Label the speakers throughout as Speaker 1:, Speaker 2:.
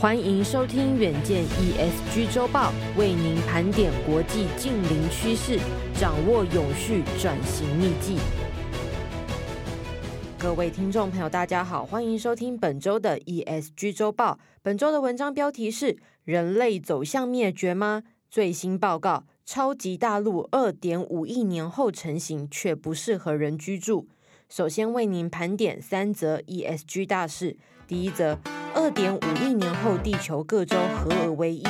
Speaker 1: 欢迎收听远见 ESG 周报，为您盘点国际近邻趋势，掌握永续转型秘技。各位听众朋友，大家好，欢迎收听本周的 ESG 周报。本周的文章标题是：人类走向灭绝吗？最新报告，超级大陆二点五亿年后成型，却不适合人居住。首先为您盘点三则 ESG 大事。第一则。二点五亿年后，地球各州合而为一，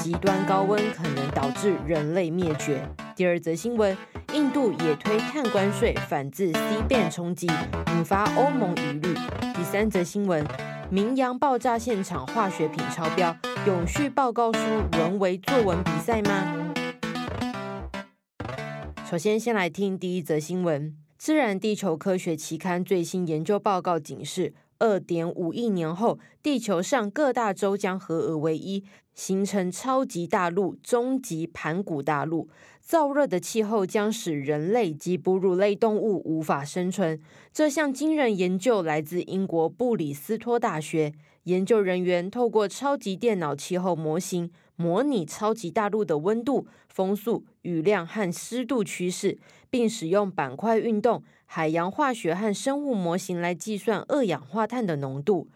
Speaker 1: 极端高温可能导致人类灭绝。第二则新闻：印度也推碳关税，反制 C 碳冲击，引发欧盟疑虑。第三则新闻：明阳爆炸现场化学品超标，永续报告书沦为作文比赛吗？首先，先来听第一则新闻：《自然地球科学》期刊最新研究报告警示。二点五亿年后，地球上各大洲将合而为一，形成超级大陆——终极盘古大陆。燥热的气候将使人类及哺乳类动物无法生存。这项惊人研究来自英国布里斯托大学，研究人员透过超级电脑气候模型，模拟超级大陆的温度、风速、雨量和湿度趋势，并使用板块运动。海洋化学和生物模型来计算二氧化碳的浓度。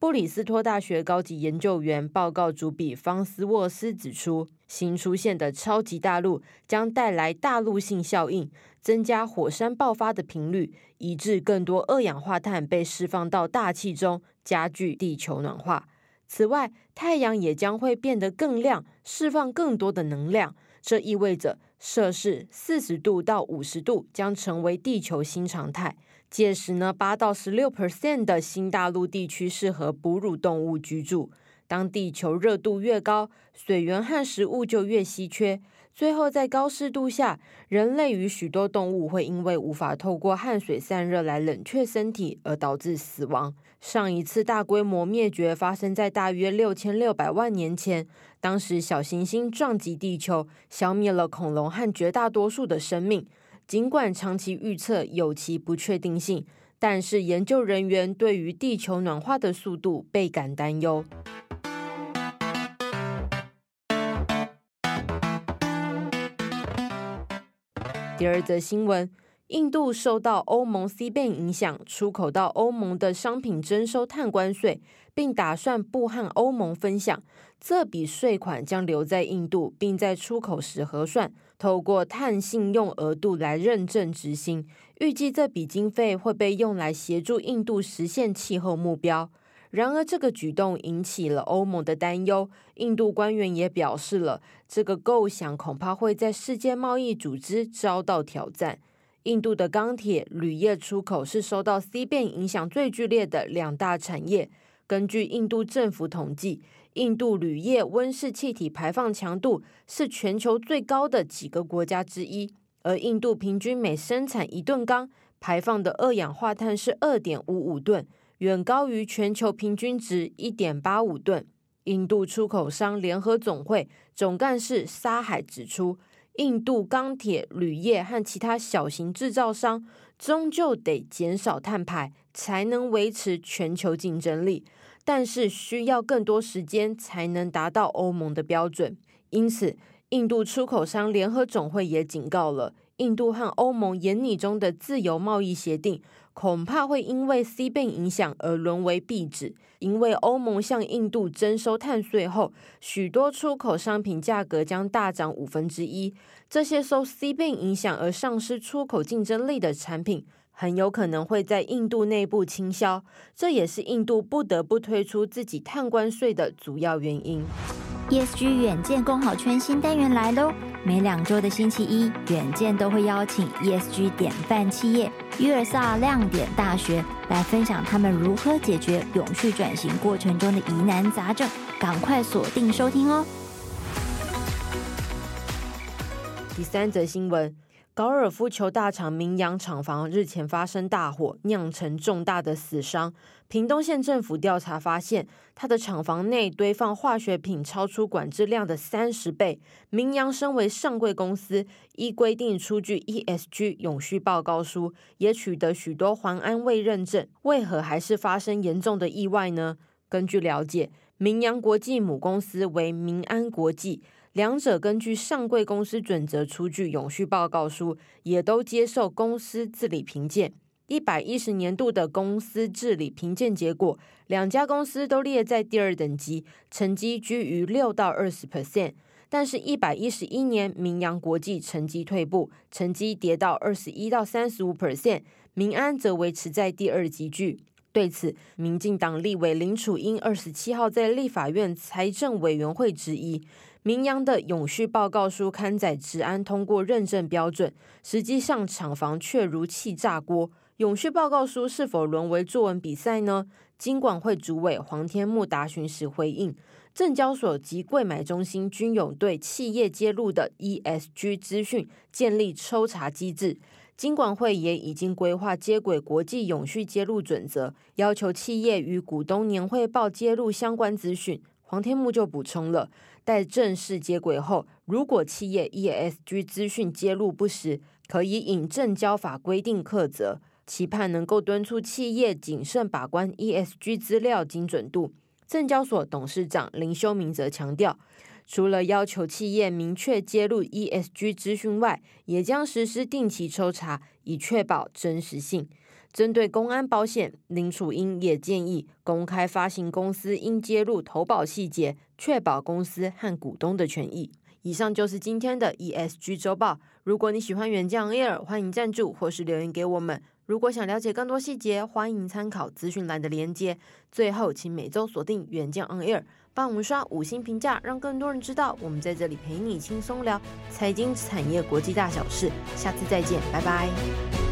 Speaker 1: 布里斯托大学高级研究员报告主笔方斯沃斯指出，新出现的超级大陆将带来大陆性效应，增加火山爆发的频率，以致更多二氧化碳被释放到大气中，加剧地球暖化。此外，太阳也将会变得更亮，释放更多的能量。这意味着摄氏四十度到五十度将成为地球新常态。届时呢，八到十六 percent 的新大陆地区适合哺乳动物居住。当地球热度越高，水源和食物就越稀缺。最后，在高湿度下，人类与许多动物会因为无法透过汗水散热来冷却身体，而导致死亡。上一次大规模灭绝发生在大约六千六百万年前，当时小行星撞击地球，消灭了恐龙和绝大多数的生命。尽管长期预测有其不确定性，但是研究人员对于地球暖化的速度倍感担忧。第二则新闻：印度受到欧盟 C 碳影响，出口到欧盟的商品征收碳关税，并打算不和欧盟分享。这笔税款将留在印度，并在出口时核算，透过碳信用额度来认证执行。预计这笔经费会被用来协助印度实现气候目标。然而，这个举动引起了欧盟的担忧。印度官员也表示了，这个构想恐怕会在世界贸易组织遭到挑战。印度的钢铁、铝业出口是受到 C 变影响最剧烈的两大产业。根据印度政府统计，印度铝业温室气体排放强度是全球最高的几个国家之一，而印度平均每生产一吨钢排放的二氧化碳是二点五五吨。远高于全球平均值一点八五吨。印度出口商联合总会总干事沙海指出，印度钢铁、铝业和其他小型制造商终究得减少碳排，才能维持全球竞争力，但是需要更多时间才能达到欧盟的标准。因此，印度出口商联合总会也警告了。印度和欧盟眼里中的自由贸易协定，恐怕会因为 C 碳影响而沦为壁纸。因为欧盟向印度征收碳税后，许多出口商品价格将大涨五分之一。这些受 C 碳影响而丧失出口竞争力的产品，很有可能会在印度内部倾销。这也是印度不得不推出自己碳关税的主要原因。
Speaker 2: ESG 远见共好圈新单元来喽！每两周的星期一，远见都会邀请 ESG 典范企业约尔萨亮点大学来分享他们如何解决永续转型过程中的疑难杂症，赶快锁定收听哦！
Speaker 1: 第三则新闻。高尔夫球大厂明阳厂房日前发生大火，酿成重大的死伤。屏东县政府调查发现，他的厂房内堆放化学品超出管制量的三十倍。明阳身为上柜公司，依规定出具 ESG 永续报告书，也取得许多环安卫认证，为何还是发生严重的意外呢？根据了解，明阳国际母公司为明安国际，两者根据上柜公司准则出具永续报告书，也都接受公司治理评鉴。一百一十年度的公司治理评鉴结果，两家公司都列在第二等级，成绩居于六到二十 percent。但是，一百一十一年，明阳国际成绩退步，成绩跌到二十一到三十五 percent，明安则维持在第二级距。对此，民进党立委林楚英二十七号在立法院财政委员会质疑，明阳的永续报告书刊载职安通过认证标准，实际上厂房却如气炸锅。永续报告书是否沦为作文比赛呢？金管会主委黄天木答询时回应，证交所及柜买中心均有对企业揭露的 ESG 资讯建立抽查机制，金管会也已经规划接轨国际永续揭露准则，要求企业与股东年汇报揭露相关资讯。黄天木就补充了，待正式接轨后，如果企业 ESG 资讯揭露不实，可以引证交法规定课责。期盼能够敦促企业谨慎把关 ESG 资料精准度。证交所董事长林修明则强调，除了要求企业明确揭露 ESG 资讯外，也将实施定期抽查，以确保真实性。针对公安保险，林楚英也建议公开发行公司应揭露投保细节，确保公司和股东的权益。以上就是今天的 ESG 周报。如果你喜欢远见 Air，欢迎赞助或是留言给我们。如果想了解更多细节，欢迎参考资讯栏的连接。最后，请每周锁定远见 On Air，帮我们刷五星评价，让更多人知道我们在这里陪你轻松聊财经、产业、国际大小事。下次再见，拜拜。